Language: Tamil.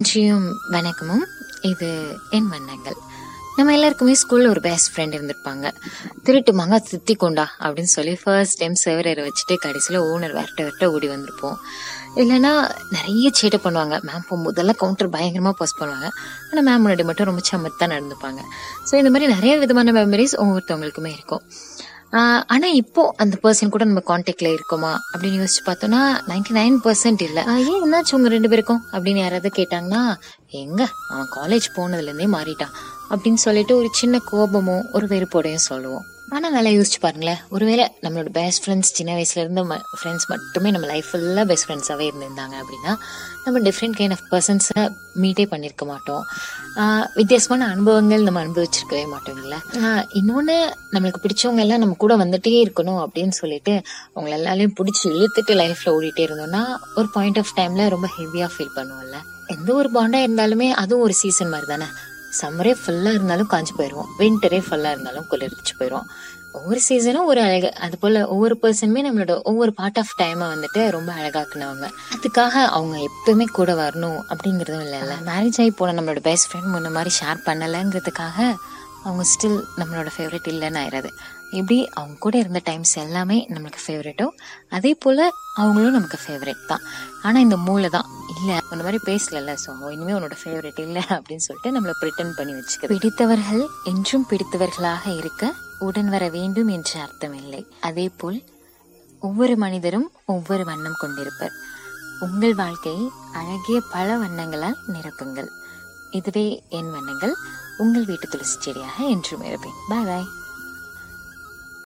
ஜியும் வணக்கமும். இது என் வண்ணங்கள். நம்ம எல்லாருக்குமே ஸ்கூல்ல ஒரு பெஸ்ட் ஃப்ரெண்ட் இருந்திருப்பாங்க. திருட்டு மங்கா தித்தி கொண்டா அப்படின்னு சொல்லி ஃபர்ஸ்ட் டைம் சேவரரை வச்சுட்டு கடைசியில் ஓனர் வரட்ட விரட்ட ஓடி வந்திருப்போம். இல்லைன்னா நிறைய சேட்டை பண்ணுவாங்க. மேம் போகும்போதெல்லாம் கவுண்டர் பயங்கரமாக போஸ்ட் பண்ணுவாங்க. ஆனால் மேம் முன்னாடி மட்டும் ரொம்ப சமத்தான் நடந்துப்பாங்க. ஸோ இந்த மாதிரி நிறைய விதமான மெமரிஸ் ஒவ்வொருத்தவங்களுக்குமே இருக்கும். ஆனா இப்போ அந்த பர்சன் கூட நம்ம கான்டாக்ட்ல இருக்கோமா அப்படின்னு யோசிச்சு பார்த்தோம்னா நைன்டி நைன் பர்சன்ட் இல்ல ஏன் என்னாச்சு உங்க ரெண்டு பேருக்கும்? அப்படின்னு யாராவது கேட்டாங்கன்னா எங்க? அவன் காலேஜ் போனதுல இருந்தே மாறிட்டான். அப்படின்னு சொல்லிட்டு ஒரு சின்ன கோபமும் ஒரு வெறுப்போடையும் சொல்லுவோம். ஆனால் நல்லா யோசிச்சு பாருங்களேன். ஒருவேளை நம்மளோட பெஸ்ட் ஃப்ரெண்ட்ஸ் சின்ன வயசுலேருந்து ஃப்ரெண்ட்ஸ் மட்டுமே நம்ம லைஃப் ஃபுல்லாக பெஸ்ட் ஃப்ரெண்ட்ஸாகவே இருந்திருந்தாங்க அப்படின்னா நம்ம டிஃப்ரெண்ட் கைண்ட் ஆஃப் பர்சன்ஸை மீட்டே பண்ணியிருக்க மாட்டோம். வித்தியாசமான அனுபவங்கள் நம்ம அனுபவிச்சிருக்கவே மாட்டோம் இல்லை? இன்னொன்று நம்மளுக்கு பிடிச்சவங்க எல்லாம் நம்ம கூட வந்துட்டே இருக்கணும் அப்படின்னு சொல்லிட்டு அவங்கள எல்லாரையும் பிடிச்சி இழுத்துட்டு லைஃப்பில் ஓடிட்டே இருந்தோம்னா ஒரு பாயிண்ட் ஆஃப் டைமில் ரொம்ப ஹெவியாக ஃபீல் பண்ணுவோம்ல. எந்த ஒரு பாண்டாக இருந்தாலுமே அதுவும் ஒரு சீசன் மாதிரி தானே? சம்மரே ஃபுல்லாக இருந்தாலும் காஞ்சு போயிடுவோம் வின்டரே ஃபுல்லாக இருந்தாலும் குளிர்ச்சி போயிடுவோம் ஒவ்வொரு சீசனும் ஒரு அழகு. அது போல ஒவ்வொரு பர்சனுமே நம்மளோட ஒவ்வொரு பார்ட் ஆஃப் டைமை வந்துட்டு ரொம்ப அழகாக்குனவங்க. அதுக்காக அவங்க எப்பவுமே கூட வரணும் அப்படிங்கிறதும் இல்லைல்ல மேரேஜ் ஆகி போன நம்மளோட பெஸ்ட் ஃப்ரெண்ட் முன்ன மாதிரி ஷேர் பண்ணலைங்கிறதுக்காக அவங்க ஸ்டில் நம்மளோட ஃபேவரட் இல்லைன்னு ஆயிடாது எப்படி? அவங்க கூட இருந்த டைம்ஸ் எல்லாமே நம்மளுக்கு ஃபேவரட்டோ அதே போல் அவங்களும் நமக்கு ஃபேவரட் தான். ஆனால் இந்த மூளை தான் இல்லை அந்த மாதிரி பேசலல்ல ஸோ இனிமே உன்னோட ஃபேவரட் இல்லை அப்படின்னு சொல்லிட்டு நம்மளை ப்ரிட்டன் பண்ணி வச்சுக்க பிடித்தவர்கள் என்றும் பிடித்தவர்களாக இருக்க உடன் வர வேண்டும் என்ற அர்த்தம் இல்லை. அதே போல் ஒவ்வொரு மனிதரும் ஒவ்வொரு வண்ணம் கொண்டிருப்பர். உங்கள் வாழ்க்கையை அழகிய பல வண்ணங்களால் நிரப்புங்கள். இதுவே என் வண்ணங்கள். உங்கள் வீட்டு துளசி செடியாக என்றும் இருப்பேன். பாய் பாய்